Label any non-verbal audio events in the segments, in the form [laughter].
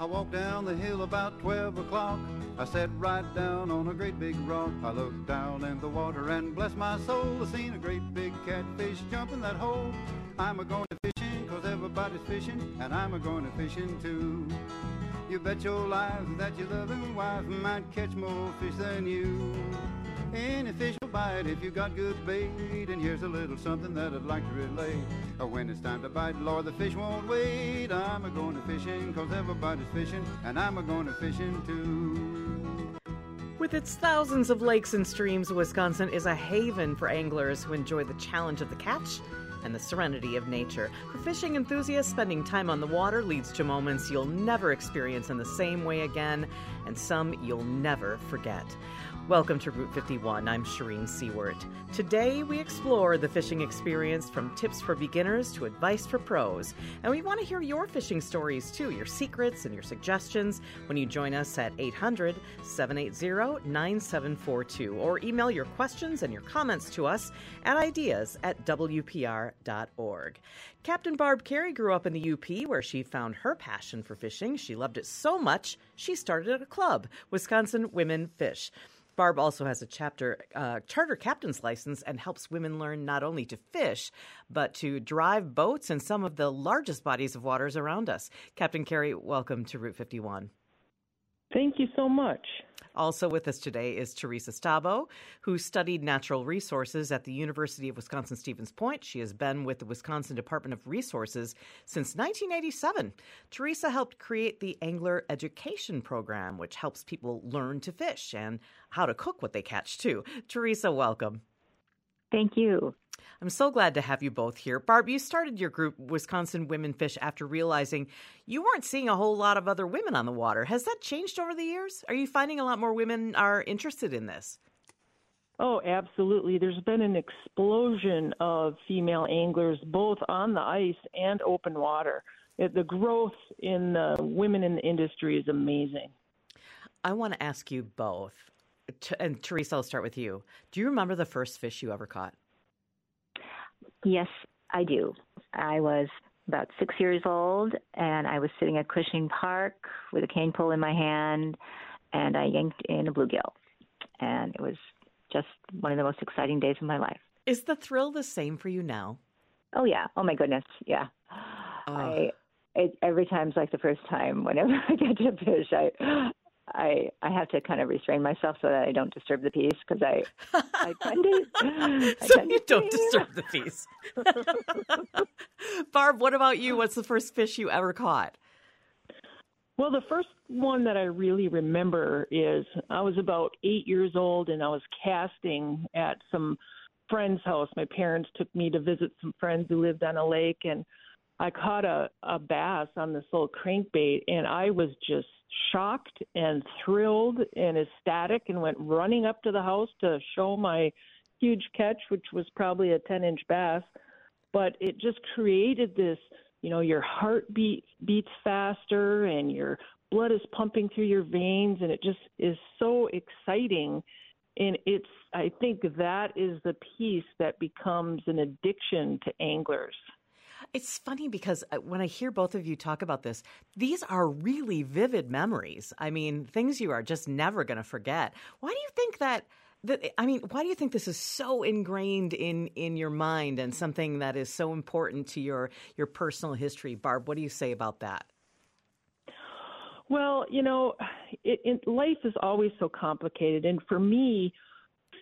I walked down the hill about 12 o'clock. I sat right down on a great big rock. I looked down in the water and bless my soul, I seen a great big catfish jump in that hole. I'm a going to fishing cause everybody's fishing and I'm a going to fishing too. You bet your life that your loving wife might catch more fish than you. Any fish will bite if you got good bait. And here's a little something that I'd like to relate. Uh, When it's time to bite, Lord, the fish won't wait. I'm a going to fishing, cause everybody's fishing, and I'm a going to fishing too. With its thousands of lakes and streams, Wisconsin is a haven for anglers who enjoy the challenge of the catch and the serenity of nature. For fishing enthusiasts, spending time on the water leads to moments you'll never experience in the same way again, and some you'll never forget. Welcome to Route 51. I'm Shereen Siewert. Today, we explore the fishing experience from tips for beginners to advice for pros. And we want to hear your fishing stories too, your secrets and your suggestions when you join us at 800 780 9742 or email your questions and your comments to us at ideas at WPR.org. Captain Barb Carey grew up in the UP where she found her passion for fishing. She loved it so much, she started a club, Wisconsin Women Fish. Barb also has a chapter uh, charter captain's license and helps women learn not only to fish, but to drive boats in some of the largest bodies of waters around us. Captain Carey, welcome to Route 51. Thank you so much. Also with us today is Theresa Stabo, who studied natural resources at the University of Wisconsin Stevens Point. She has been with the Wisconsin Department of Resources since 1987. Theresa helped create the Angler Education Program, which helps people learn to fish and how to cook what they catch, too. Theresa, welcome. Thank you. I'm so glad to have you both here. Barb, you started your group, Wisconsin Women Fish, after realizing you weren't seeing a whole lot of other women on the water. Has that changed over the years? Are you finding a lot more women are interested in this? Oh, absolutely. There's been an explosion of female anglers both on the ice and open water. The growth in the women in the industry is amazing. I want to ask you both. T- And Theresa, I'll start with you. Do you remember the first fish you ever caught? Yes, I do. I was about six years old, and I was sitting at Cushing Park with a cane pole in my hand, and I yanked in a bluegill. And it was just one of the most exciting days of my life. Is the thrill the same for you now? Oh, yeah. Oh, my goodness. Yeah. I, it, every time's like the first time. Whenever [laughs] I get to fish, I. I I have to kind of restrain myself so that I don't disturb the peace because I [laughs] I tend to I so tend you to don't see- disturb the [laughs] peace. [laughs] Barb, what about you? What's the first fish you ever caught? Well, the first one that I really remember is I was about eight years old and I was casting at some friend's house. My parents took me to visit some friends who lived on a lake, and I caught a, a bass on this little crankbait, and I was just shocked and thrilled and ecstatic and went running up to the house to show my huge catch, which was probably a 10 inch bass. But it just created this you know your heart beat beats faster and your blood is pumping through your veins and it just is so exciting and it's i think that is the piece that becomes an addiction to anglers It's funny because uh, when I hear both of you talk about this, these are really vivid memories. I mean, things you are just never going to forget. Why do you think that? That, I mean, why do you think this is so ingrained in, in your mind and something that is so important to your, your personal history? Barb, what do you say about that? well you know it, it life is always so complicated and for me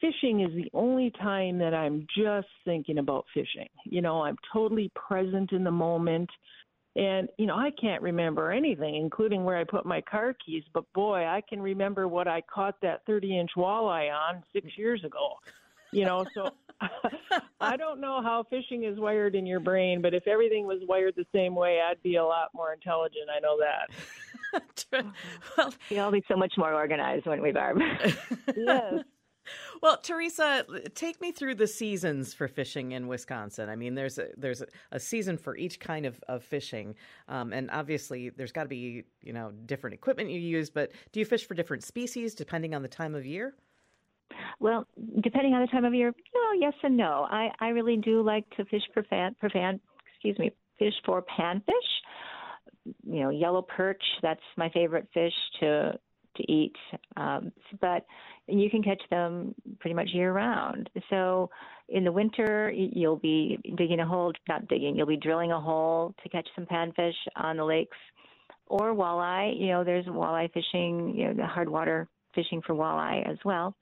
fishing is the only time that i'm just thinking about fishing you know i'm totally present in the moment And, you know, I can't remember anything, including where I put my car keys, but boy, I can remember what I caught that 30 inch walleye on six years ago. You know, so [laughs] I don't know how fishing is wired in your brain, but if everything was wired the same way, I'd be a lot more intelligent. I know that. [laughs] well, We'll all be so much more organized, wouldn't we, Barb? [laughs] Yes. [laughs] Well, Theresa, take me through the seasons for fishing in Wisconsin. I mean, there's a, there's a, season for each kind of, of fishing, um, and obviously there's got to be you know different equipment you use. But do you fish for different species depending on the time of year? Well, depending on the time of year, no, yes and no. I, I really do like to fish for fan, for fan, excuse me, fish for panfish. you know, yellow perch. That's my favorite fish to to eat. Um, but you can catch them pretty much year round. So in the winter, you'll be digging a hole, not digging, you'll be drilling a hole to catch some panfish on the lakes or walleye. You know, there's walleye fishing, you know, the hard water fishing for walleye as well.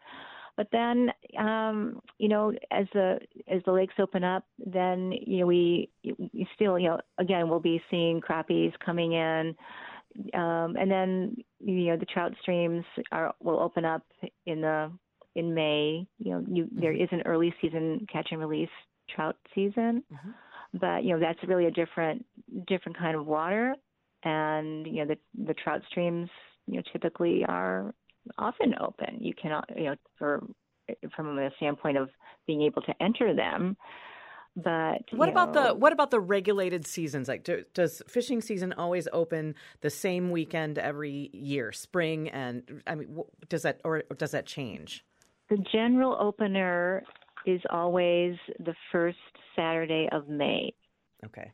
But then, um, you know, as the as the lakes open up, then you know we, we still, you know, again we'll be seeing crappies coming in, um, and then you know the trout streams are will open up in the in May. You know, you, mm-hmm. there is an early season catch and release trout season, mm-hmm. but you know that's really a different different kind of water, and you know the the trout streams you know typically are often open. You cannot you know for from a standpoint of being able to enter them. But what about know, the what about the regulated seasons? Like, do, does fishing season always open the same weekend every year, spring and I mean, does that or does that change? The general opener is always the first Saturday of May. Okay.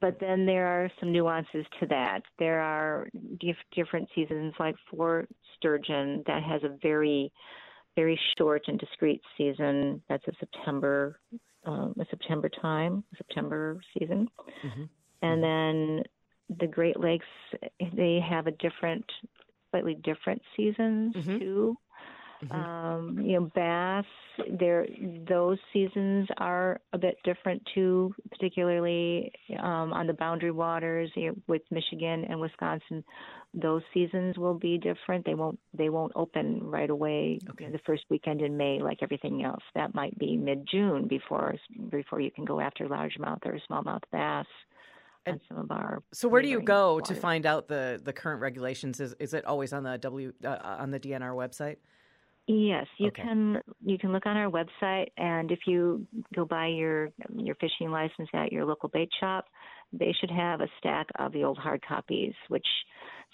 But then there are some nuances to that. There are dif- different seasons, like for sturgeon, that has a very, very short and discrete season. That's a September um, a September time, September season. Mm-hmm. And then the Great Lakes, they have a different, slightly different seasons mm-hmm. too. Mm-hmm. Um, you know, bass, there those seasons are a bit different too, particularly um, on the boundary waters you know, with Michigan and Wisconsin. Those seasons will be different. They won't they won't open right away okay. the first weekend in May like everything else. That might be mid June before before you can go after largemouth or smallmouth bass. And some of our so where do you go to find out the the current regulations? Is is it always on the W uh, on the DNR website? Yes, you okay. can you can look on our website and if you go buy your your fishing license at your local bait shop, they should have a stack of the old hard copies, which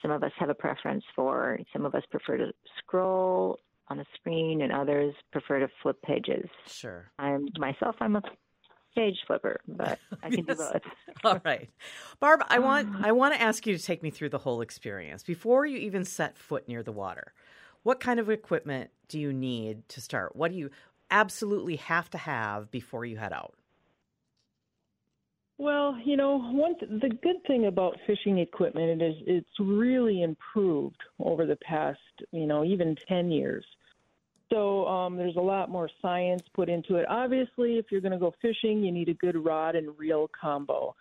some of us have a preference for. Some of us prefer to scroll on a screen and others prefer to flip pages. Sure. I'm myself I'm a page flipper, but I can [laughs] yes. do both. [laughs] All right. Barb, I want um. I want to ask you to take me through the whole experience before you even set foot near the water what kind of equipment do you need to start? What do you absolutely have to have before you head out? Well, you know, one th- the good thing about fishing equipment is it's really improved over the past, you know, even 10 years. So um, there's a lot more science put into it. Obviously, if you're going to go fishing, you need a good rod and reel combo.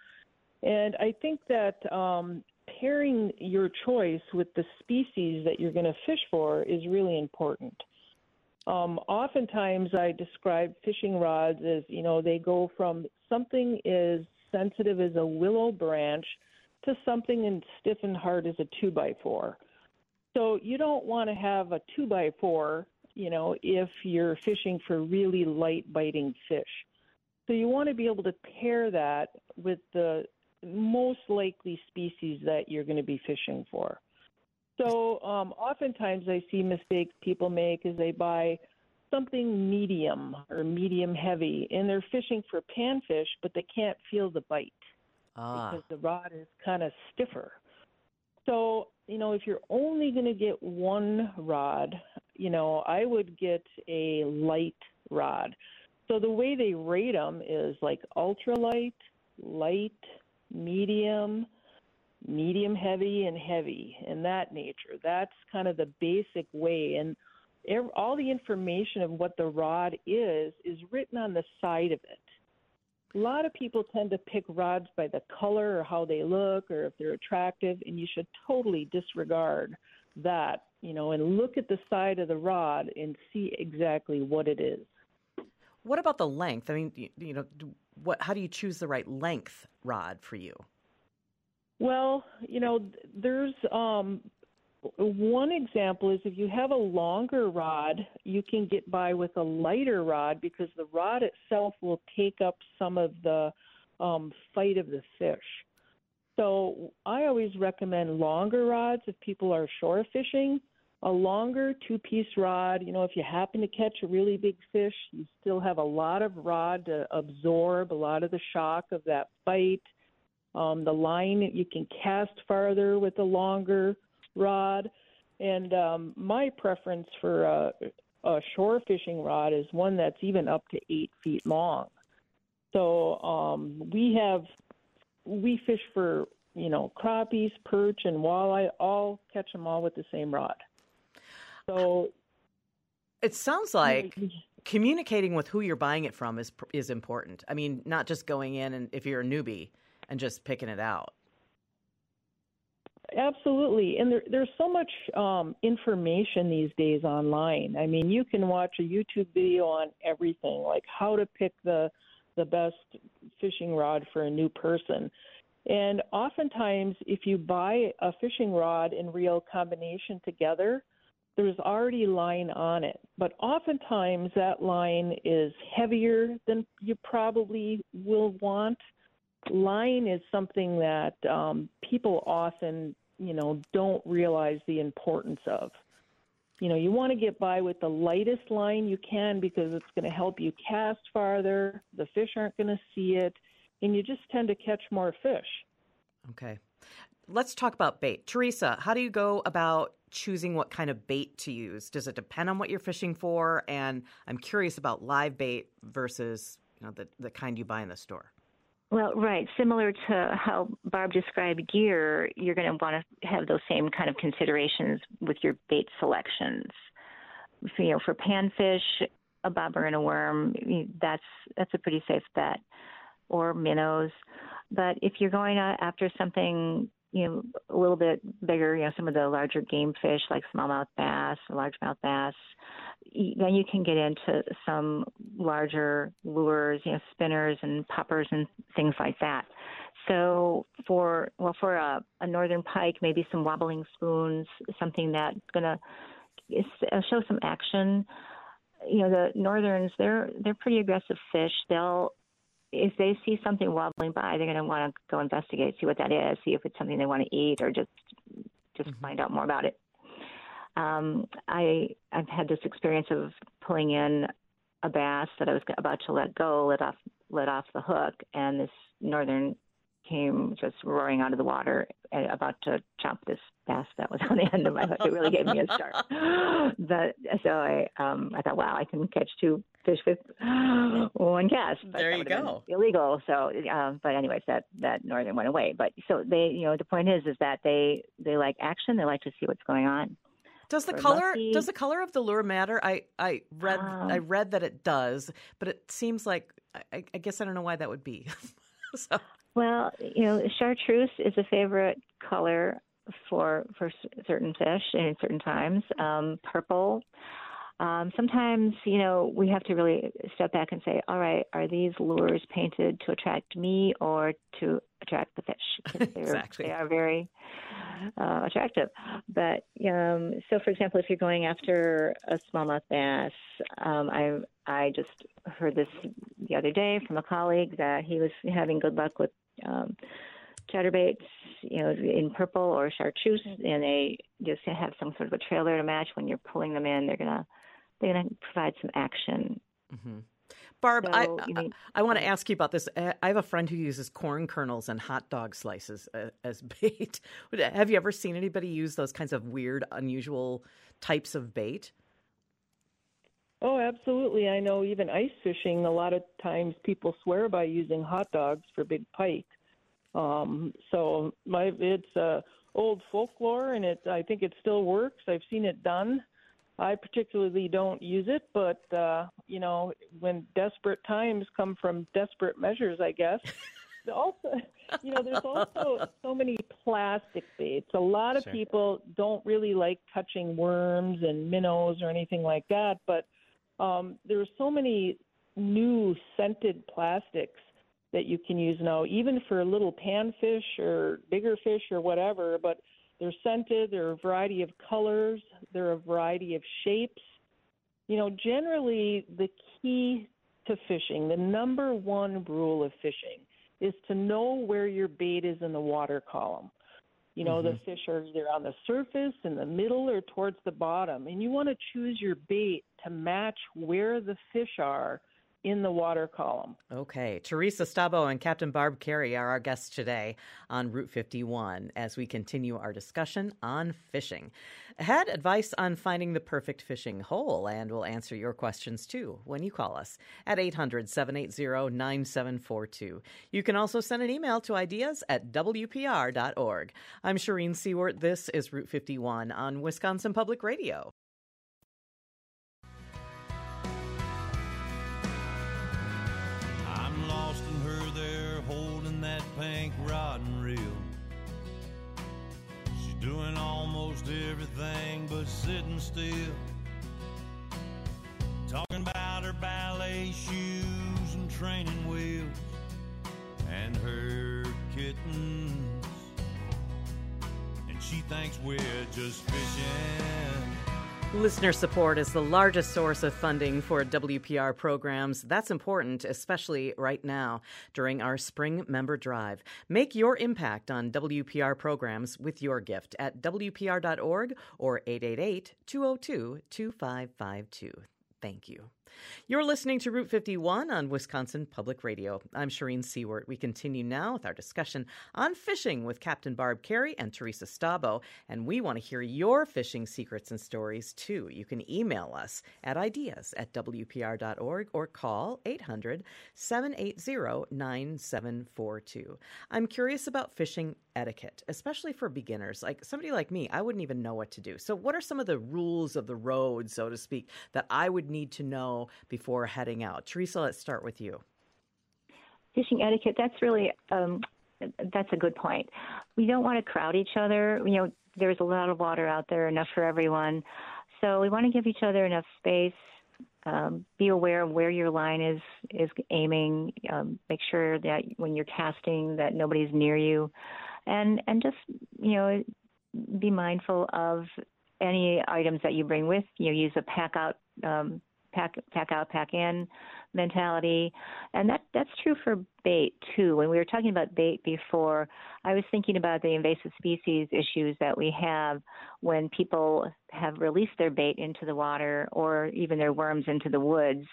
And I think that um, pairing your choice with the species that you're going to fish for is really important. Um, oftentimes, I describe fishing rods as you know they go from something as sensitive as a willow branch to something as stiff and hard as a two by four. So you don't want to have a two by four, you know, if you're fishing for really light biting fish. So you want to be able to pair that with the most likely species that you're going to be fishing for. So, um, oftentimes I see mistakes people make is they buy something medium or medium heavy, and they're fishing for panfish, but they can't feel the bite ah. because the rod is kind of stiffer. So, you know, if you're only going to get one rod, you know, I would get a light rod. So the way they rate them is like ultralight, light, medium, medium heavy, and heavy in that nature. That's kind of the basic way. And all the information of what the rod is is written on the side of it. A lot of people tend to pick rods by the color or how they look or if they're attractive, and you should totally disregard that, you know, and look at the side of the rod and see exactly what it is. What about the length? I mean, you, you know, what? How do you choose the right length rod for you? Well, you know, there's um, one example is if you have a longer rod, you can get by with a lighter rod because the rod itself will take up some of the um, fight of the fish. So I always recommend longer rods if people are shore fishing a longer two piece rod, you know, if you happen to catch a really big fish, you still have a lot of rod to absorb a lot of the shock of that bite. Um, the line you can cast farther with a longer rod, and um, my preference for a, a shore fishing rod is one that's even up to eight feet long. So um, we have we fish for you know crappies, perch, and walleye. All catch them all with the same rod. So it sounds like communicating with who you're buying it from is is important. I mean, not just going in and if you're a newbie and just picking it out. Absolutely, and there, there's so much um, information these days online. I mean, you can watch a YouTube video on everything, like how to pick the the best fishing rod for a new person. And oftentimes, if you buy a fishing rod and reel combination together, there's already line on it. But oftentimes, that line is heavier than you probably will want. Line is something that um, people often, you know, don't realize the importance of you know, you want to get by with the lightest line you can because it's going to help you cast farther. The fish aren't going to see it, and you just tend to catch more fish. Okay. Let's talk about bait. Theresa, how do you go about choosing what kind of bait to use? Does it depend on what you're fishing for? And I'm curious about live bait versus, you know, the, the kind you buy in the store. Well, right. Similar to how Barb described gear, you're going to want to have those same kind of considerations with your bait selections. you know, for panfish, a bobber and a worm, that's that's a pretty safe bet, or minnows. But if you're going uh, after something, you know, a little bit bigger, you know, some of the larger game fish like smallmouth bass, largemouth bass, then you can get into some larger lures, you know, spinners and poppers and things like that. So for well, for a, a northern pike, maybe some wobbling spoons, something that's gonna uh, show some action. You know, the northerns they're they're pretty aggressive fish. They'll if they see something wobbling by, they're going to want to go investigate, see what that is, see if it's something they want to eat, or just just mm-hmm. find out more about it um, I I've had this experience of pulling in a bass that I was about to let go, let off let off the hook, and this northern came just roaring out of the water, and about to chop this bass that was [laughs] on the end of my hook. It really gave me a start. [laughs] but so I um, I thought, wow, I can catch two fish with [gasps] one cast. But there you go. Illegal. So, uh, but anyways, that that northern went away. But so they, you know, the point is, is that they they like action. They like to see what's going on. Does the color lucky. does the color of the lure matter? I I read um, I read that it does, but it seems like I, I guess I don't know why that would be. [laughs] so. Well, you know, chartreuse is a favorite color for for certain fish in certain times. Um, purple. Um, sometimes, you know, we have to really step back and say, all right, are these lures painted to attract me or to attract the fish? [laughs] exactly. They are very uh, attractive. But um, so, for example, if you're going after a smallmouth bass, um, I I just heard this the other day from a colleague that he was having good luck with um, chatterbaits, you know, in purple or chartreuse, and they just have some sort of a trailer to match. When you're pulling them in, they're gonna they're gonna provide some action. Mm-hmm. Barb, so, I, I, I, want to ask you about this. I have a friend who uses corn kernels and hot dog slices uh, as [laughs] bait. have you ever seen anybody use those kinds of weird, unusual types of bait? Oh, absolutely. I know even ice fishing, a lot of times people swear by using hot dogs for big pike. Um, so my it's uh, old folklore, and it I think it still works. I've seen it done. I particularly don't use it, but uh, you know, when desperate times come from desperate measures, I guess. [laughs] also, you know, there's also so many plastic baits. A lot of sure. people don't really like touching worms and minnows or anything like that, but um, there are so many new scented plastics that you can use now, even for little panfish or bigger fish or whatever. But they're scented, there are a variety of colors, there are a variety of shapes. You know, generally, the key to fishing, the number one rule of fishing, is to know where your bait is in the water column. You know, mm-hmm. the fish are either on the surface, in the middle, or towards the bottom. And you want to choose your bait to match where the fish are in the water column. Okay. Theresa Stabo and Captain Barb Carey are our guests today on Route 51 as we continue our discussion on fishing. Had advice on finding the perfect fishing hole, and we'll answer your questions too when you call us at 800 780 9742. You can also send an email to ideas at WPR.org. I'm Shereen Siewert. This is Route 51 on Wisconsin Public Radio. Everything but sitting still. Talking about her ballet shoes and training wheels and her kittens. And she thinks we're just fishing. Listener support is the largest source of funding for WPR programs. That's important, especially right now during our spring member drive. Make your impact on WPR programs with your gift at WPR.org or 888 202 2552. Thank you. You're listening to Route 51 on Wisconsin Public Radio. I'm Shereen Siewert. We continue now with our discussion on fishing with Captain Barb Carey and Theresa Stabo, and we want to hear your fishing secrets and stories too. You can email us at ideas at WPR.org or call 800 780 9742. I'm curious about fishing etiquette, especially for beginners. Like somebody like me, I wouldn't even know what to do. So, what are some of the rules of the road, so to speak, that I would need to know before heading out? Theresa, let's start with you. Fishing etiquette, that's really um, that's a good point. We don't want to crowd each other. You know, there's a lot of water out there, enough for everyone. So we want to give each other enough space. Um, be aware of where your line is is aiming. Um, make sure that when you're casting, that nobody's near you, and and just you know be mindful of any items that you bring with you. Use a pack out um, pack pack out pack in mentality. And that that's true for bait too. When we were talking about bait before i was thinking about the invasive species issues that we have when people have released their bait into the water or even their worms into the woods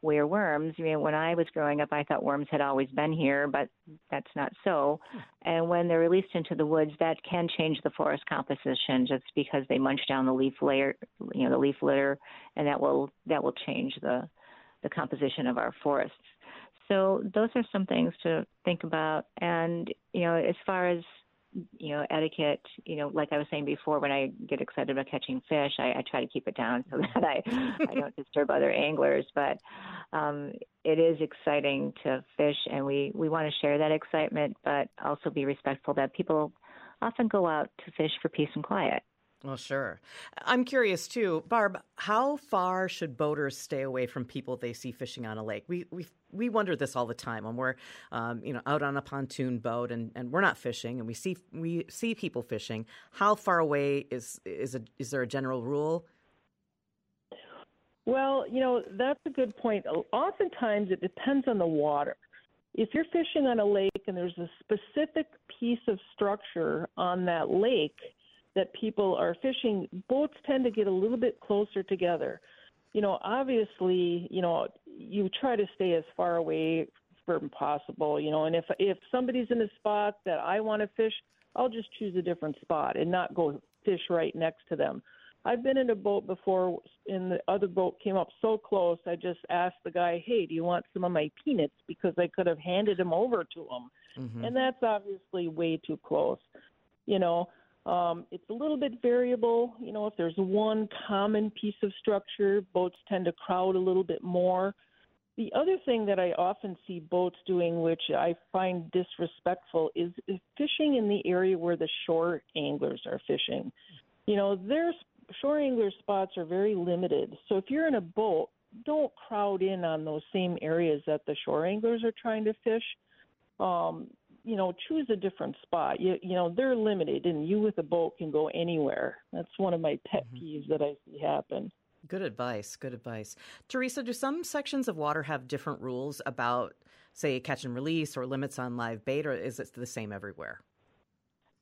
where worms I mean, when i was growing up i thought worms had always been here but that's not so hmm. and when they're released into the woods that can change the forest composition just because they munch down the leaf layer you know the leaf litter and that will that will change the the composition of our forests. So those are some things to think about. And you know, as far as you know, etiquette, you know, like I was saying before, when I get excited about catching fish, I, I try to keep it down so [laughs] that I I don't disturb other anglers. But um, it is exciting to fish, and we we want to share that excitement, but also be respectful that people often go out to fish for peace and quiet. Well, sure. I'm curious too, Barb. How far should boaters stay away from people they see fishing on a lake? We we we wonder this all the time when we're, um, you know, out on a pontoon boat and, and we're not fishing and we see we see people fishing. How far away is is a, is there a general rule? Well, you know that's a good point. Oftentimes it depends on the water. If you're fishing on a lake and there's a specific piece of structure on that lake that people are fishing, boats tend to get a little bit closer together. You know, obviously, you know, you try to stay as far away from possible, you know, and if if somebody's in a spot that I want to fish, I'll just choose a different spot and not go fish right next to them. I've been in a boat before and the other boat came up so close I just asked the guy, "Hey, do you want some of my peanuts?" because I could have handed them over to him. Mm-hmm. And that's obviously way too close. You know, um, it's a little bit variable. You know, if there's one common piece of structure, boats tend to crowd a little bit more. The other thing that I often see boats doing, which I find disrespectful, is, is fishing in the area where the shore anglers are fishing. You know, their shore angler spots are very limited. So if you're in a boat, don't crowd in on those same areas that the shore anglers are trying to fish. Um, you know, choose a different spot. You you know, they're limited, and you with a boat can go anywhere. That's one of my pet mm-hmm. peeves that I see happen. Good advice. Good advice. Theresa, do some sections of water have different rules about, say, catch and release or limits on live bait, or is it the same everywhere?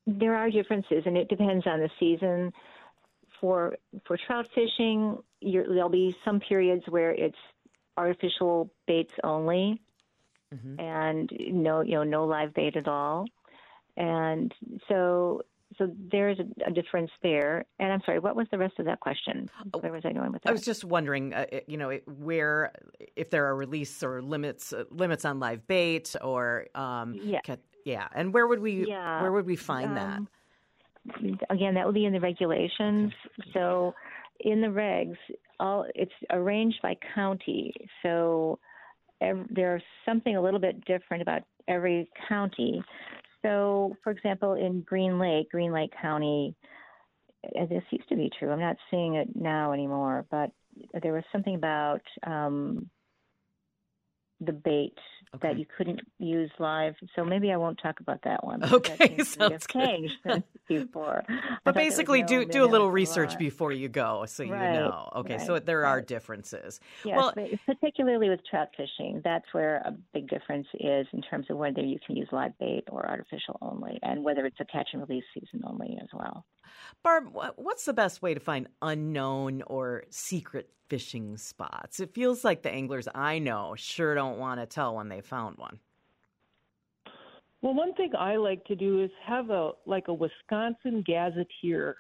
There are differences, and it depends on the season. For for trout fishing, there'll be some periods where it's artificial baits only, Mhm. and no, you know, no live bait at all. And so, so there's a, a difference there. And I'm sorry, what was the rest of that question? Where was I going with that? Oh, I was just wondering, uh, you know, where if there are release or limits uh, limits on live bait or um, Yeah. ca- yeah, and where would we Yeah, where would we find that? Um, Again, that will be in the regulations. So, in the regs, all it's arranged by county. So, ev- there's something a little bit different about every county. So, for example, in Green Lake, Green Lake County, uh, this used to be true. I'm not seeing it now anymore, but there was something about um, the bait that you couldn't use live. So maybe I won't talk about that one. that Okay, have sounds good. [laughs] since [laughs] before. But that basically, no, do do a little research before you go, so you know. Okay, so right, there are differences. Yes, well, particularly with trout fishing, that's where a big difference is in terms of whether you can use live bait or artificial only, and whether it's a catch and release season only as well. Barb, what's the best way to find unknown or secret fishing spots? It feels like the anglers I know sure don't want to tell when they found one. Well, one thing I like to do is have a like a Wisconsin gazetteer.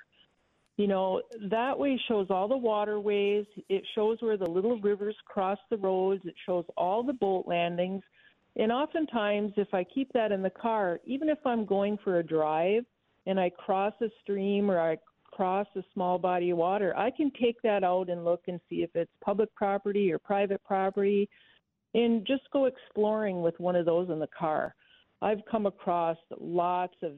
You know, that way shows all the waterways, it shows where the little rivers cross the roads, it shows all the boat landings. And oftentimes if I keep that in the car, even if I'm going for a drive and I cross a stream or I cross a small body of water, I can take that out and look and see if it's public property or private property and just go exploring with one of those in the car. I've come across lots of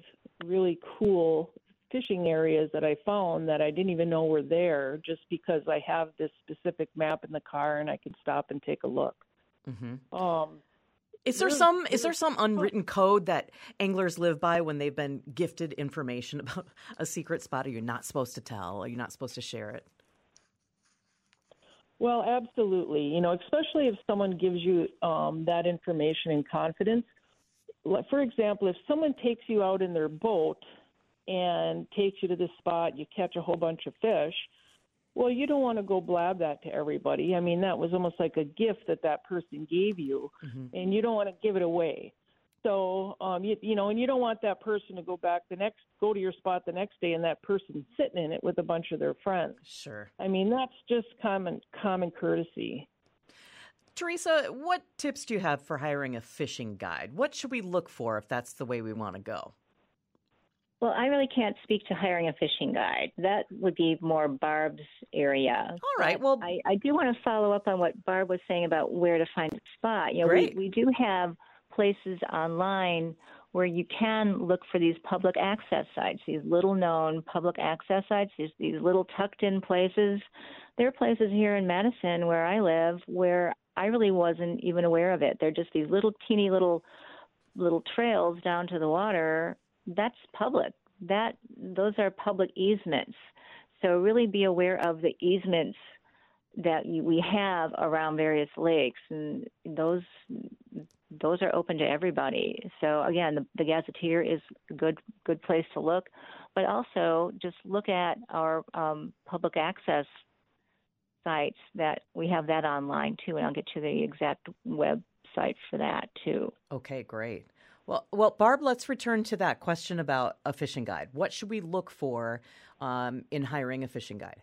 really cool fishing areas that I found that I didn't even know were there just because I have this specific map in the car and I can stop and take a look. hmm Um, Is there some is there some unwritten code that anglers live by when they've been gifted information [laughs] about a secret spot? Are you not supposed to tell? Are you not supposed to share it? Well, absolutely. You know, especially if someone gives you um, that information in confidence. For example, if someone takes you out in their boat and takes you to this spot, you catch a whole bunch of fish. Well, you don't want to go blab that to everybody. I mean, that was almost like a gift that that person gave you, Mhm. and you don't want to give it away. So, um, you, you know, and you don't want that person to go back the next, go to your spot the next day, and that person sitting in it with a bunch of their friends. Sure. I mean, that's just common common courtesy. Theresa, what tips do you have for hiring a fishing guide? What should we look for if that's the way we want to go? Well, I really can't speak to hiring a fishing guide. That would be more Barb's area. All right. Well, I, I do want to follow up on what Barb was saying about where to find a spot. You know, Great. we, we do have places online where you can look for these public access sites, these little known public access sites, these, these little tucked in places. There are places here in Madison where I live where I really wasn't even aware of it. They're just these little teeny little little trails down to the water. That's public. That those are public easements. So really be aware of the easements that we have around various lakes, and those those are open to everybody. So again, the, the gazetteer is a good good place to look, but also just look at our um, public access sites that we have that online too, and I'll get you the exact website for that too. okay, great. Well, well, Barb, let's return to that question about a fishing guide. What should we look for um, in hiring a fishing guide?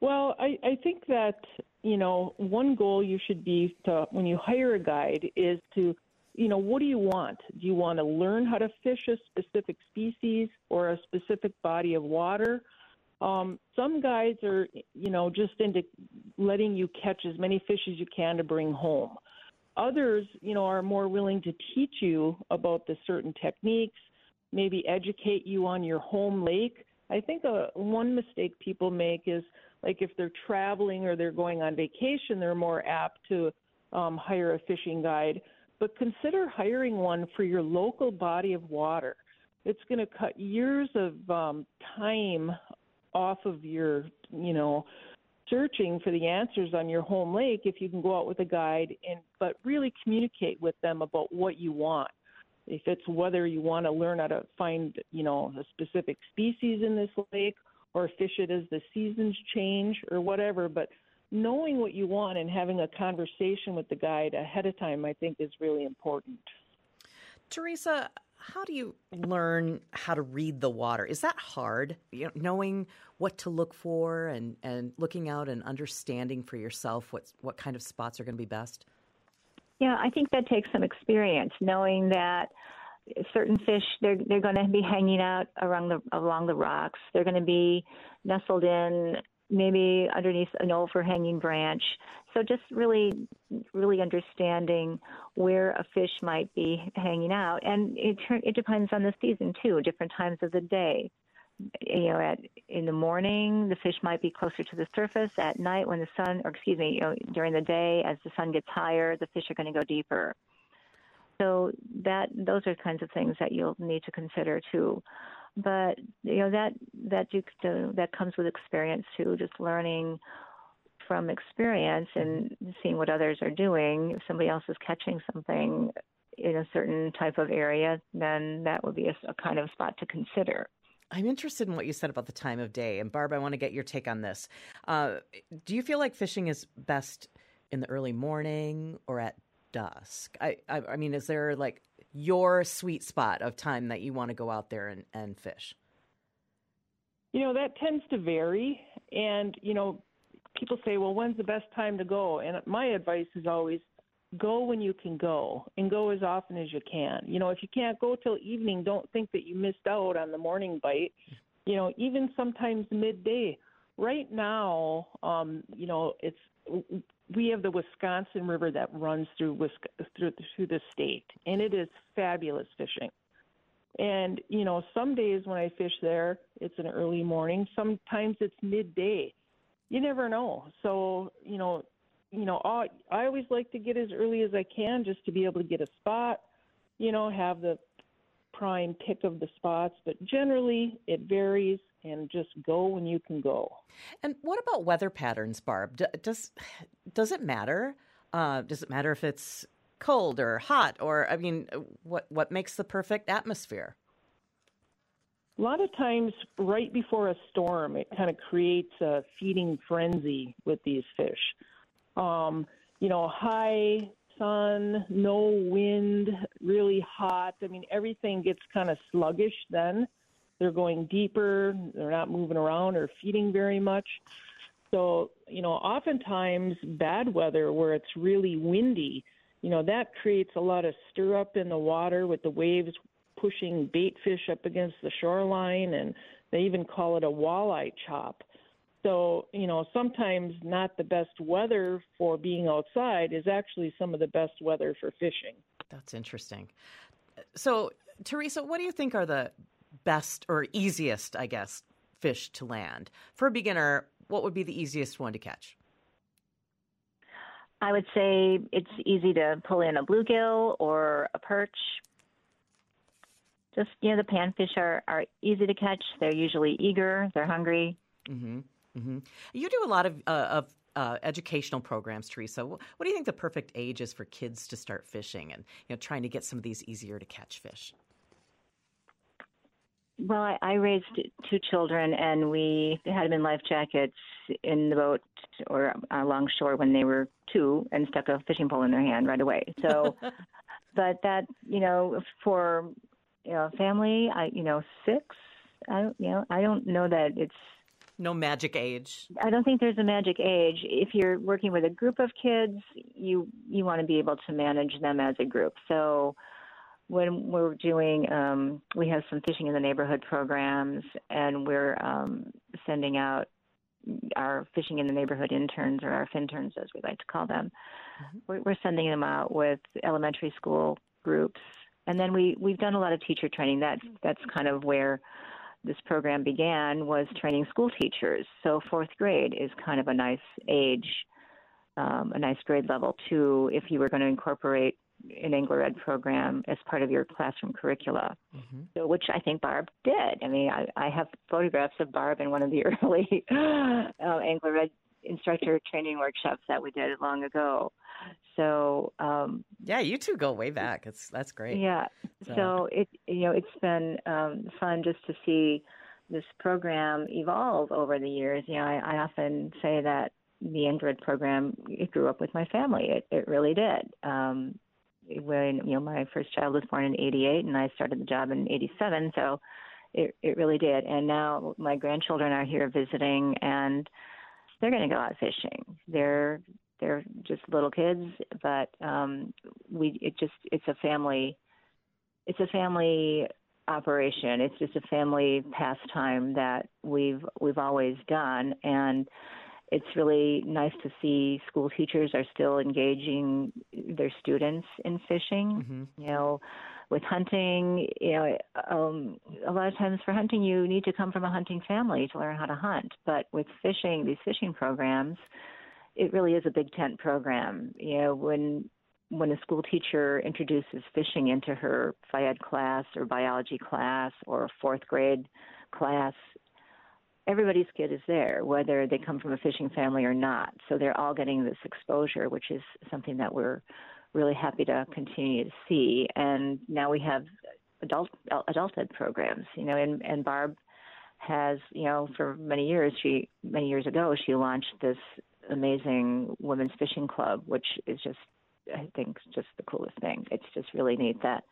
Well, I, I think that you know one goal you should be to when you hire a guide is to you know what do you want? Do you want to learn how to fish a specific species or a specific body of water? Um, some guides are you know just into letting you catch as many fish as you can to bring home. Others, you know, are more willing to teach you about the certain techniques, maybe educate you on your home lake. I think a, one mistake people make is like if they're traveling or they're going on vacation, they're more apt to um, hire a fishing guide. But consider hiring one for your local body of water. It's going to cut years of um, time off of your, you know, searching for the answers on your home lake if you can go out with a guide and but really communicate with them about what you want if it's whether you want to learn how to find you know a specific species in this lake or fish it as the seasons change or whatever but knowing what you want and having a conversation with the guide ahead of time, I think, is really important. Theresa, how do you learn how to read the water? Is that hard? You know, knowing what to look for and, and looking out and understanding for yourself what what kind of spots are going to be best? Yeah, I think that takes some experience, knowing that certain fish they're they're going to be hanging out around the along the rocks. They're going to be nestled in maybe underneath an overhanging branch. So just really, really understanding where a fish might be hanging out, and it it depends on the season too. Different times of the day. You know, at in the morning, the fish might be closer to the surface. At night, when the sun, or excuse me, you know, during the day, as the sun gets higher, the fish are going to go deeper. So that those are kinds of things that you'll need to consider too but you know that that you that comes with experience too just learning from experience and seeing what others are doing if somebody else is catching something in a certain type of area then that would be a, a kind of spot to consider I'm interested in what you said about the time of day. And Barb, I want to get your take on this. Uh, do you feel like fishing is best in the early morning or at dusk? I, I, I mean, is there like your sweet spot of time that you want to go out there and, and fish? You know, that tends to vary. And, you know, people say, well, when's the best time to go? And my advice is always go when you can go and go as often as you can. You know, if you can't go till evening, don't think that you missed out on the morning bite. You know, even sometimes midday. Right now, um, you know, it's we have the Wisconsin River that runs through through, through the state, and it is fabulous fishing. And you know, some days when I fish there, it's an early morning. Sometimes it's midday. You never know. So you know, you know, I, I always like to get as early as I can just to be able to get a spot. You know, have the prime pick of the spots, but generally it varies and just go when you can go. And what about weather patterns, Barb? Does does it matter? Uh, does it matter if it's cold or hot, or I mean, what what makes the perfect atmosphere? A lot of times, right before a storm, it kind of creates a feeding frenzy with these fish. Um, you know, high sun, no wind, really hot. I mean, everything gets kind of sluggish then. They're going deeper, they're not moving around or feeding very much. So, you know, oftentimes bad weather where it's really windy, you know, that creates a lot of stir up in the water with the waves pushing bait fish up against the shoreline, and they even call it a walleye chop. So, you know, sometimes not the best weather for being outside is actually some of the best weather for fishing. That's interesting. So, Theresa, what do you think are the best or easiest, I guess, fish to land? For a beginner, what would be the easiest one to catch? I would say it's easy to pull in a bluegill or a perch. Just, you know, the panfish are, are easy to catch. They're usually eager, they're hungry. Mm-hmm. Mm-hmm. You do a lot of, uh, of uh, educational programs, Theresa. What do you think the perfect age is for kids to start fishing and you know trying to get some of these easier to catch fish? Well, I, I raised two children, and we had them in life jackets in the boat or uh, along shore when they were two, and stuck a fishing pole in their hand right away. So, [laughs] but that you know, for you know, family, I you know, six. I don't, you know, I don't know that it's no magic age. I don't think there's a magic age. If you're working with a group of kids, you you want to be able to manage them as a group. So when we're doing, um, we have some fishing in the neighborhood programs, and we're um, sending out our fishing in the neighborhood interns or our finterns, as we like to call them. Mm-hmm. We're, sending them out with elementary school groups, and then we we've done a lot of teacher training. That's that's kind of where this program began was training school teachers. So fourth grade is kind of a nice age, um, a nice grade level too, if you were going to incorporate an Angler Ed program as part of your classroom curricula, mm-hmm. so, which I think Barb did. I mean, I, I have photographs of Barb in one of the [laughs] early uh, Angler Ed instructor training workshops that we did long ago. So um, yeah, you two go way back. It's that's great. Yeah. So, so it you know it's been um, fun just to see this program evolve over the years. You know, I, I often say that the Angler Android program it grew up with my family. It it really did. Um, when you know my first child was born in '88, and I started the job in '87, so it it really did. And now my grandchildren are here visiting, and they're going to go out fishing. They're they're just little kids, but um, we it just it's a family it's a family operation. It's just a family pastime that we've we've always done, and it's really nice to see school teachers are still engaging their students in fishing. Mm-hmm. You know, with hunting, you know, um, a lot of times for hunting, you need to come from a hunting family to learn how to hunt. But with fishing, these fishing programs, it really is a big tent program. You know, when when a school teacher introduces fishing into her phy class or biology class or fourth grade class, everybody's kid is there, whether they come from a fishing family or not. So they're all getting this exposure, which is something that we're really happy to continue to see. And now we have adult adult ed programs, you know, and, and Barb has, you know, for many years, she many years ago, she launched this amazing women's fishing club, which is just I think just the coolest thing. It's just really neat that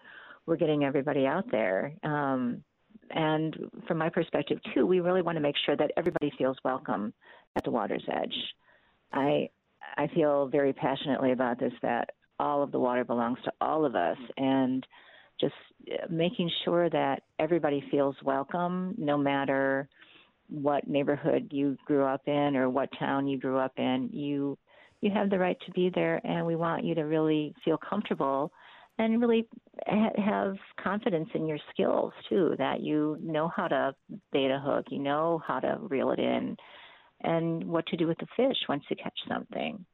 we're getting everybody out there. Um, and from my perspective too, we really want to make sure that everybody feels welcome at the water's edge. I I feel very passionately about this that all of the water belongs to all of us and just uh, making sure that everybody feels welcome no matter what neighborhood you grew up in or what town you grew up in you you have the right to be there, and we want you to really feel comfortable and really ha- have confidence in your skills too. That you know how to bait a hook, you know how to reel it in, and what to do with the fish once you catch something.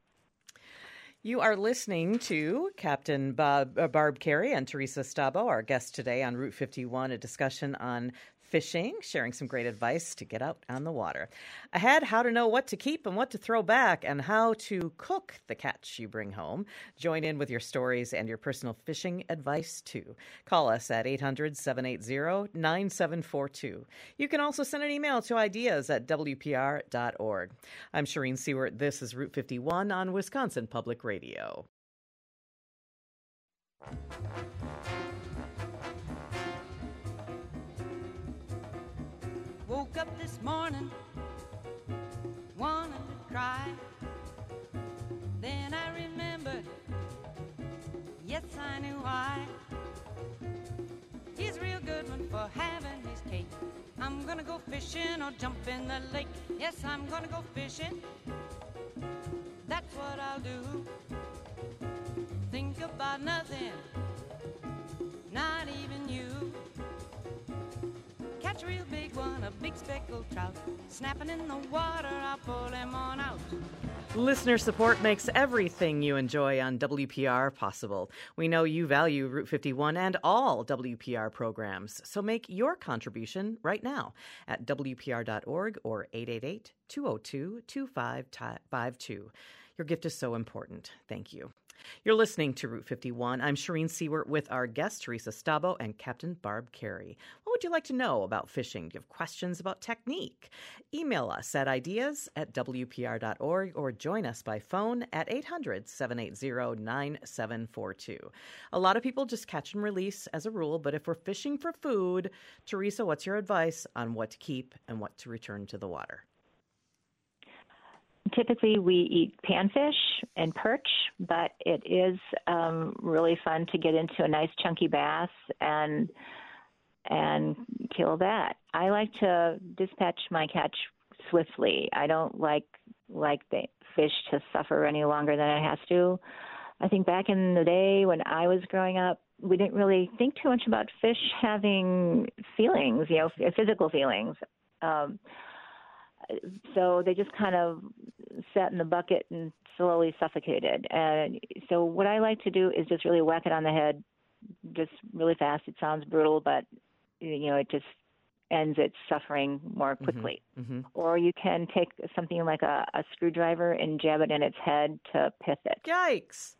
You are listening to Captain Bob, uh, Barb Carey and Theresa Stabo, our guest today on Route 51, a discussion on fishing, sharing some great advice to get out on the water. Ahead, how to know what to keep and what to throw back, and how to cook the catch you bring home. Join in with your stories and your personal fishing advice, too. Call us at 800 780 9742. You can also send an email to ideas at WPR.org. I'm Shereen Siewert. This is Route 51 on Wisconsin Public Radio. Morning, wanted to cry. Then I remembered, yes, I knew why. He's a real good one for having his cake. I'm gonna go fishing or jump in the lake. Yes, I'm gonna go fishing. That's what I'll do. Think about nothing, not even you. Catch real big one, a big speckled trout. Snapping in the water, I'll pull him on out. Listener support makes everything you enjoy on WPR possible. We know you value Route 51 and all WPR programs, so make your contribution right now at WPR.org or 888 202 2552. Your gift is so important. Thank you. You're listening to Route 51. I'm Shereen Siewert with our guest, Theresa Stabo and Captain Barb Carey. What would you like to know about fishing? Do you have questions about technique? Email us at ideas at WPR.org or join us by phone at 800 780 9742. A lot of people just catch and release as a rule, but if we're fishing for food, Theresa, what's your advice on what to keep and what to return to the water? Typically we eat panfish and perch, but it is um, really fun to get into a nice chunky bass and and kill that. I like to dispatch my catch swiftly. I don't like like the fish to suffer any longer than it has to. I think back in the day when I was growing up, we didn't really think too much about fish having feelings, you know, physical feelings. Um, so they just kind of sat in the bucket and slowly suffocated. And so what I like to do is just really whack it on the head, just really fast. It sounds brutal, but you know it just ends its suffering more quickly. Mm-hmm. Mm-hmm. Or you can take something like a, a screwdriver and jab it in its head to pith it. Yikes!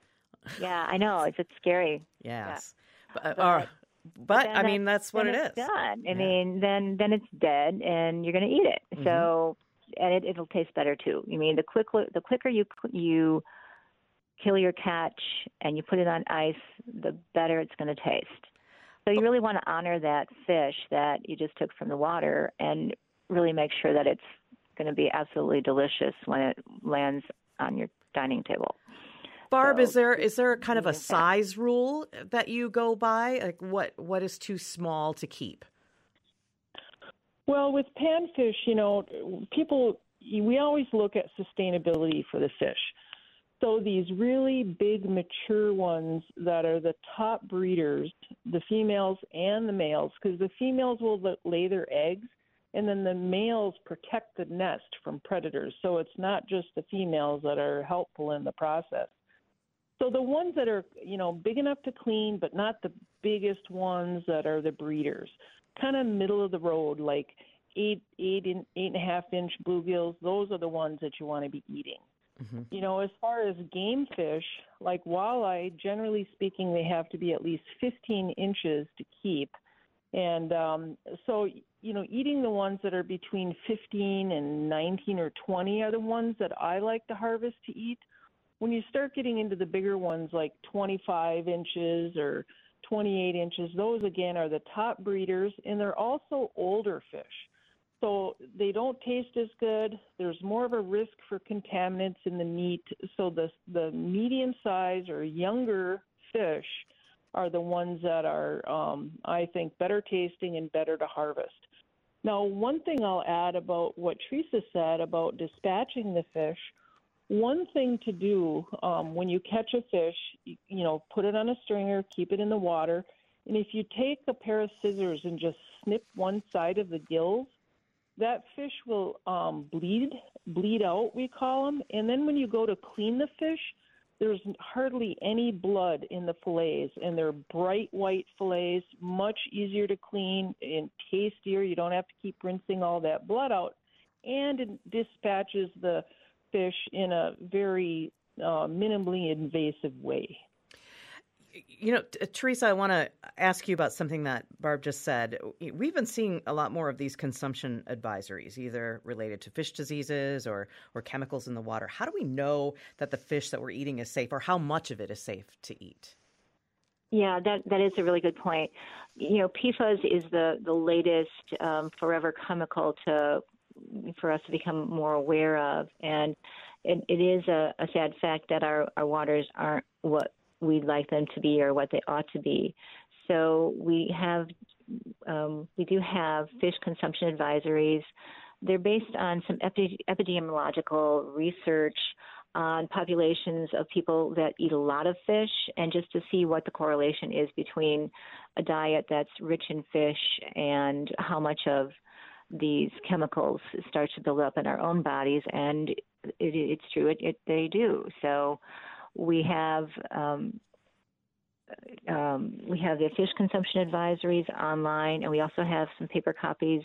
Yeah, I know it's, it's scary. Yes, yeah. but, uh, but, but I mean that's what it is. Done. I yeah. mean, then then it's dead, and you're going to eat it. Mm-hmm. So and it, it'll taste better too. I mean, the quick the quicker you you kill your catch and you put it on ice, the better it's going to taste. So you really want to honor that fish that you just took from the water and really make sure that it's going to be absolutely delicious when it lands on your dining table. Barb, So- is there is there kind of a size rule that you go by? Like what what is too small to keep? Well, with panfish, you know, people we always look at sustainability for the fish. So these really big mature ones that are the top breeders, the females and the males, because the females will lay their eggs, and then the males protect the nest from predators. So it's not just the females that are helpful in the process. So the ones that are, you know, big enough to clean, but not the biggest ones that are the breeders, kind of middle of the road, like eight, eight, in, eight and a half inch bluegills. Those are the ones that you want to be eating. You know, as far as game fish, like walleye, generally speaking, they have to be at least 15 inches to keep. And um, so, you know, eating the ones that are between 15 and 19 or 20 are the ones that I like to harvest to eat. When you start getting into the bigger ones like 25 inches or 28 inches, those again are the top breeders, and they're also older fish. So they don't taste as good. There's more of a risk for contaminants in the meat. So the the medium size or younger fish are the ones that are, um, I think, better tasting and better to harvest. Now, one thing I'll add about what Theresa said about dispatching the fish. One thing to do um, when you catch a fish, you, you know, put it on a stringer, keep it in the water, and if you take a pair of scissors and just snip one side of the gills, that fish will um, bleed, bleed out, we call them. And then when you go to clean the fish, there's hardly any blood in the fillets, and they're bright white fillets, much easier to clean and tastier. You don't have to keep rinsing all that blood out, and it dispatches the fish in a very uh, minimally invasive way. You know, Theresa, I want to ask you about something that Barb just said. We've been seeing a lot more of these consumption advisories, either related to fish diseases or, or chemicals in the water. How do we know that the fish that we're eating is safe, or how much of it is safe to eat? Yeah, that that is a really good point. You know, PFAS is the the latest um, forever chemical to for us to become more aware of, and it, it is a, a sad fact that our our waters aren't what we'd like them to be or what they ought to be. So we have um, we do have fish consumption advisories. They're based on some epi- epidemiological research on populations of people that eat a lot of fish and just to see what the correlation is between a diet that's rich in fish and how much of these chemicals start to build up in our own bodies and it, it's true it, it they do. So we have um, um, we have the fish consumption advisories online and we also have some paper copies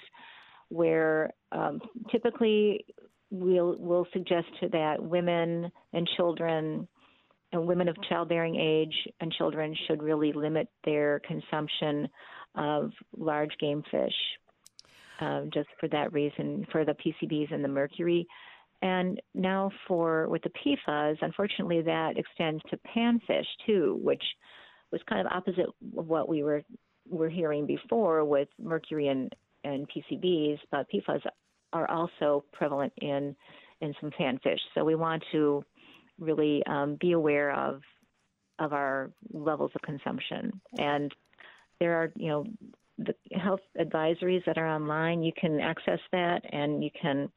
where um, typically we'll we'll suggest that women and children and women of childbearing age and children should really limit their consumption of large game fish um, just for that reason for the PCBs and the mercury. And now for with the PFAS, unfortunately that extends to panfish too, which was kind of opposite of what we were were hearing before with mercury and, and PCBs, but PFAS are also prevalent in in some panfish. So we want to really um, be aware of of our levels of consumption. And there are, you know, the health advisories that are online. You can access that, and you can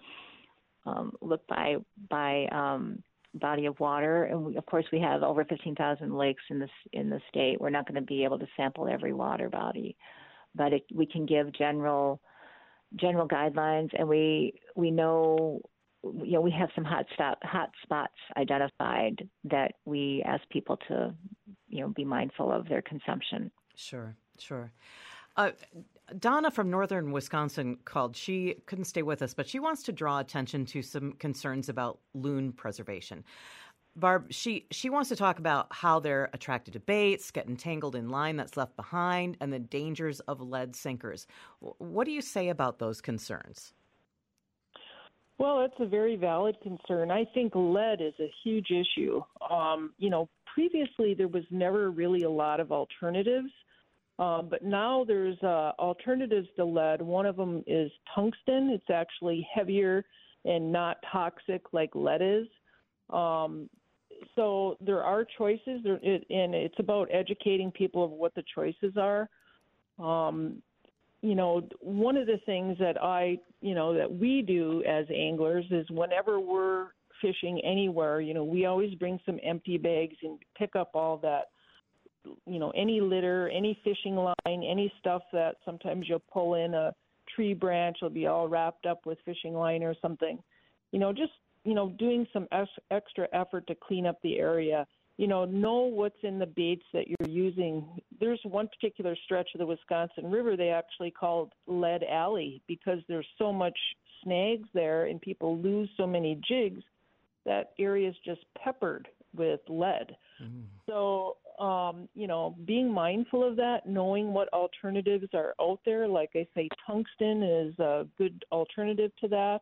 um, look by by um, body of water. And we, of course, we have over 15,000 lakes in this in the state. We're not going to be able to sample every water body, but it, we can give general general guidelines, and we we know you know we have some hot stop hot spots identified that we ask people to you know be mindful of their consumption. Sure, sure. Uh, Donna from northern Wisconsin called. She couldn't stay with us, but she wants to draw attention to some concerns about loon preservation. Barb, she she wants to talk about how they're attracted to baits, get entangled in line that's left behind, and the dangers of lead sinkers. What do you say about those concerns? Well, that's a very valid concern. I think lead is a huge issue. Um, you know, previously there was never really a lot of alternatives, um, but now there's uh, alternatives to lead. One of them is tungsten. It's actually heavier and not toxic like lead is. Um, so there are choices, there, it, and it's about educating people of what the choices are. Um, you know, one of the things that I, you know, that we do as anglers is whenever we're fishing anywhere, you know, we always bring some empty bags and pick up all that, you know, any litter, any fishing line, any stuff that sometimes you'll pull in a tree branch will be all wrapped up with fishing line or something. You know, just, you know, doing some extra effort to clean up the area you know, know what's in the baits that you're using. There's one particular stretch of the Wisconsin River they actually called Lead Alley because there's so much snags there and people lose so many jigs. That area is just peppered with lead. Mm. So, um, you know, being mindful of that, knowing what alternatives are out there, like I say, tungsten is a good alternative to that.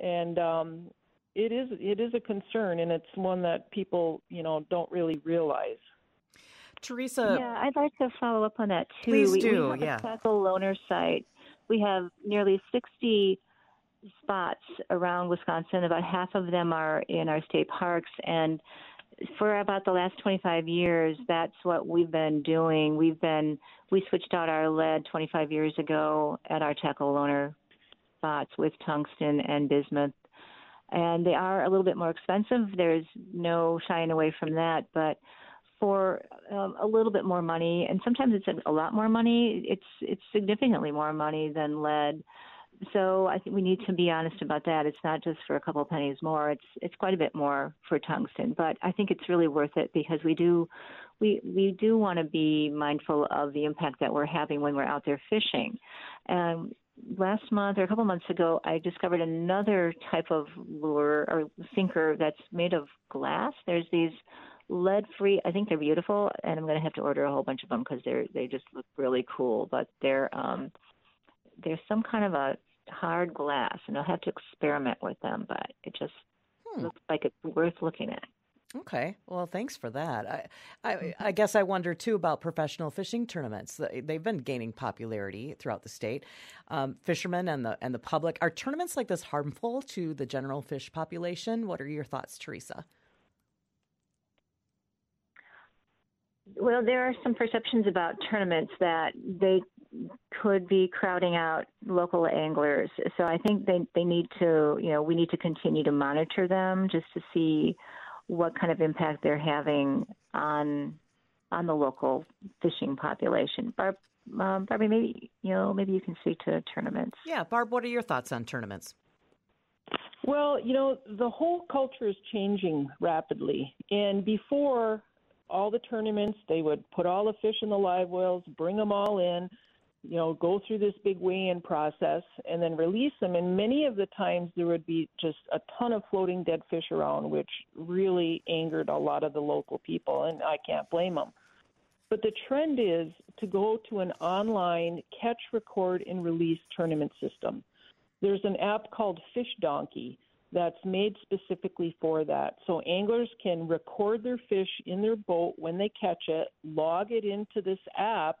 And um, it is it is a concern, and it's one that people you know don't really realize. Theresa, yeah, I'd like to follow up on that too. Please we, do. We have yeah. a tackle loaner site. We have nearly sixty spots around Wisconsin. About half of them are in our state parks, and for about the last 25 years, that's what we've been doing. We've been we switched out our lead 25 years ago at our tackle loaner spots with tungsten and bismuth and they are a little bit more expensive. There's no shying away from that, but for um, a little bit more money, and sometimes it's a lot more money. It's it's significantly more money than lead. So I think we need to be honest about that. It's not just for a couple of pennies more. It's it's quite a bit more for tungsten, but I think it's really worth it because we do we we do want to be mindful of the impact that we're having when we're out there fishing. And last month or a couple months ago, I discovered another type of lure or sinker that's made of glass. There's these lead free. I think they're beautiful, and I'm going to have to order a whole bunch of them because they're they just look really cool. But they're um, they're some kind of a hard glass, and I'll have to experiment with them. But it just hmm. looks like it's worth looking at. Okay. Well, thanks for that. I, I, I, guess I wonder too about professional fishing tournaments. They've been gaining popularity throughout the state. Um, fishermen and the and the public are tournaments like this harmful to the general fish population? What are your thoughts, Theresa? Well, there are some perceptions about tournaments that they could be crowding out local anglers. So I think they they need to, you know, we need to continue to monitor them just to see what kind of impact they're having on on the local fishing population. Barb, um, Barbie, maybe you know, maybe you can speak to tournaments. Yeah, Barb, what are your thoughts on tournaments? Well, you know, the whole culture is changing rapidly, and before all the tournaments, they would put all the fish in the live wells, bring them all in, you know, go through this big weigh-in process and then release them. And many of the times there would be just a ton of floating dead fish around, which really angered a lot of the local people, and I can't blame them. But the trend is to go to an online catch, record, and release tournament system. There's an app called FishDonkey that's made specifically for that. So anglers can record their fish in their boat when they catch it, log it into this app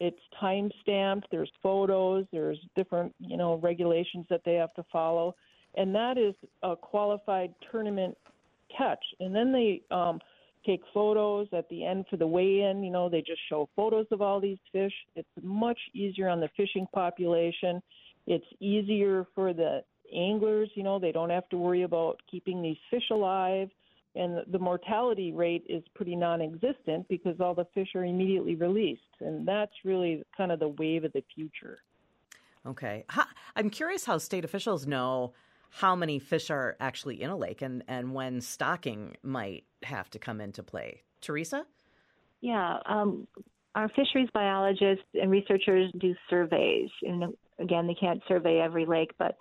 it's time stamped. There's photos. There's different, you know, regulations that they have to follow, and that is a qualified tournament catch. And then they um, take photos at the end for the weigh-in. You know, they just show photos of all these fish. It's much easier on the fishing population. It's easier for the anglers. You know, they don't have to worry about keeping these fish alive and the mortality rate is pretty non-existent because all the fish are immediately released, and that's really kind of the wave of the future. Okay, I'm curious how state officials know how many fish are actually in a lake and, and when stocking might have to come into play. Theresa? Yeah, um, our fisheries biologists and researchers do surveys. And again, they can't survey every lake, but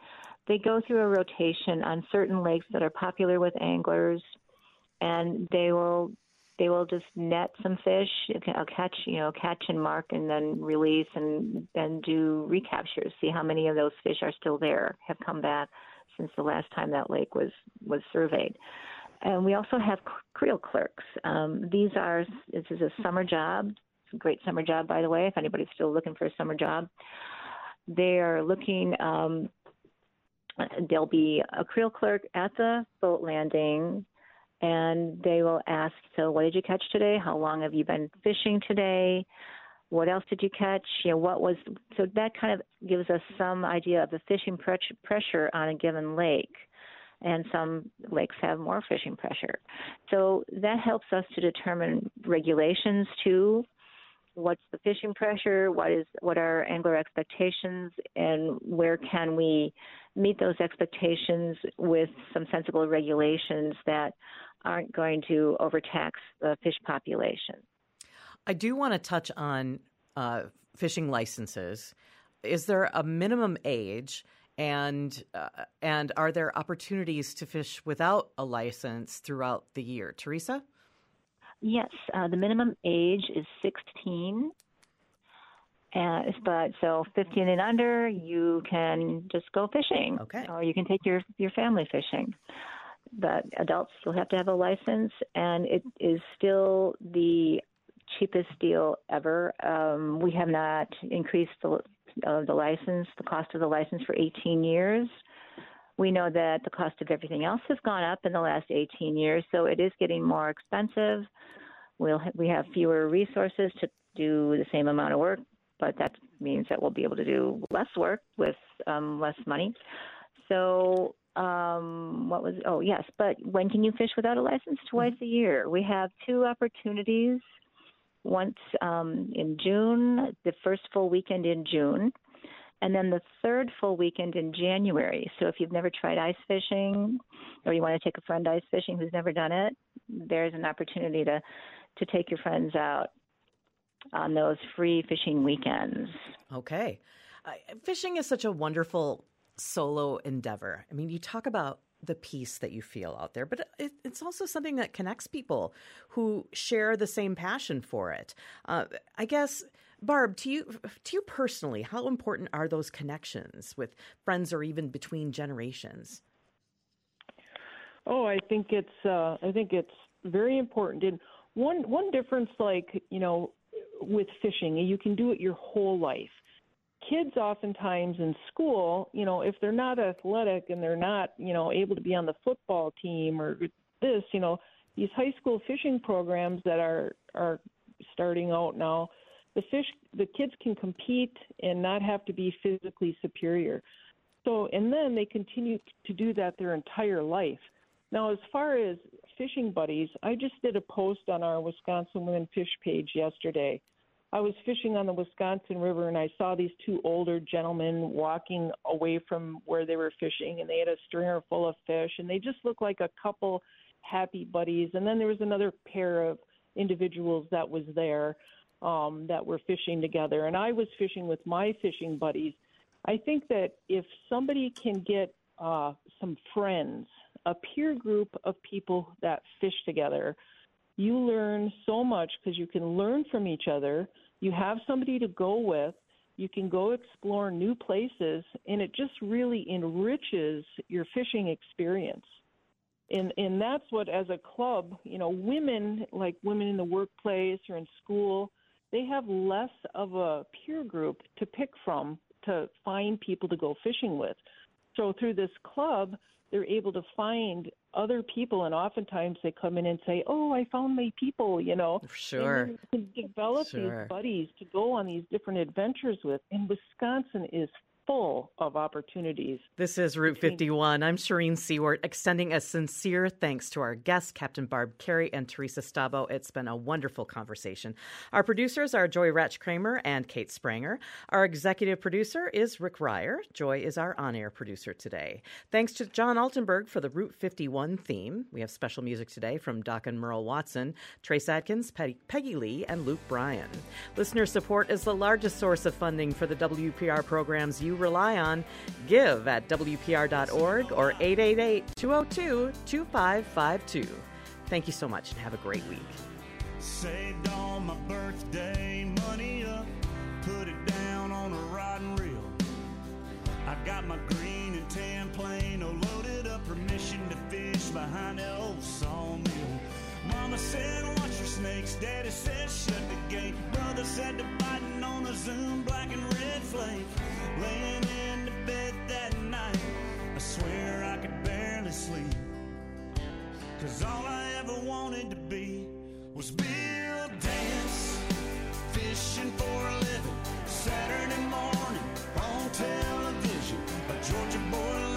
they go through a rotation on certain lakes that are popular with anglers and they will they will just net some fish, catch, you know, catch and mark, and then release, and then do recaptures. See how many of those fish are still there, have come back. since the last time that lake was was surveyed. And we also have creel clerks. Um, these are this is a summer job, it's a great summer job by the way. If anybody's still looking for a summer job, they are looking. Um, there'll be a creel clerk at the boat landing and they will ask, So, what did you catch today? How long have you been fishing today? What else did you catch? You know, what was so that kind of gives us some idea of the fishing pre- pressure on a given lake. And some lakes have more fishing pressure. So that helps us to determine regulations too. What's the fishing pressure? What is what are angler expectations and where can we meet those expectations with some sensible regulations that aren't going to overtax the fish population. I do want to touch on uh, fishing licenses. Is there a minimum age, and uh, and are there opportunities to fish without a license throughout the year? Theresa. Yes, uh, the minimum age is 16. And, but so 15 and under, you can just go fishing. Okay. Or you can take your, your family fishing but adults still have to have a license, and it is still the cheapest deal ever. Um, we have not increased the uh, the license, the cost of the license for 18 years. We know that the cost of everything else has gone up in the last 18 years, so it is getting more expensive. We'll ha- we have fewer resources to do the same amount of work, but that means that we'll be able to do less work with um, less money. So um, what was oh yes but when can you fish without a license? Twice a year. We have two opportunities once um, in june the first full weekend in june and then the third full weekend in january. So if you've never tried ice fishing or you want to take a friend ice fishing who's never done it there's an opportunity to to take your friends out on those free fishing weekends. Okay. Uh, fishing is such a wonderful solo endeavor. I mean, you talk about the peace that you feel out there, but it, it's also something that connects people who share the same passion for it. Uh, I guess, Barb, to you, to you personally, how important are those connections with friends or even between generations? Oh, I think it's uh, I think it's very important. And one one difference, like you know, with fishing, you can do it your whole life kids oftentimes in school, you know, if they're not athletic and they're not, you know, able to be on the football team or this, you know, these high school fishing programs that are are starting out now, the fish the kids can compete and not have to be physically superior. So and then they continue to do that their entire life. Now as far as fishing buddies, I just did a post on our Wisconsin Women Fish page yesterday I was fishing on the Wisconsin River and I saw these two older gentlemen walking away from where they were fishing and they had a stringer full of fish and they just looked like a couple happy buddies. And then there was another pair of individuals that was there um, that were fishing together and I was fishing with my fishing buddies. I think that if somebody can get uh, some friends, a peer group of people that fish together, you learn so much because you can learn from each other. You have somebody to go with. You can go explore new places, and it just really enriches your fishing experience. And and that's what, as a club, you know, women like women in the workplace or in school, they have less of a peer group to pick from to find people to go fishing with. So through this club, they're able to find other people and oftentimes they come in and say oh i found my people you know? Sure. And can develop sure. these buddies to go on these different adventures with. And wisconsin is full of opportunities. This is Route 51. I'm Shereen Siewert, extending a sincere thanks to our guests, Captain Barb Carey and Theresa Stabo. It's been a wonderful conversation. Our producers are Joy Ratch Kramer and Kate Spranger. Our executive producer is Rick Ryer. Joy is our on air producer today. Thanks to John Altenberg for the Route 51 theme. We have special music today from Doc and Merle Watson, Trace Adkins, Peggy Lee, and Luke Bryan. Listener support is the largest source of funding for the WPR programs you rely on, give at WPR.org or 888 202 2552. Thank you so much and have a great week. Saved on my birthday, money up, put it down on a reel. I got my green and tan plane, oh, bush behind the old sawmill. Mama said, watch your snakes. Daddy said, shut the gate. Brother said, they're biting on the Zoom, black and red flake. Laying in the bed that night, I swear I could barely sleep. Cause all I ever wanted to be was Bill Dance, fishing for a living. Saturday morning on television, a Georgia boy.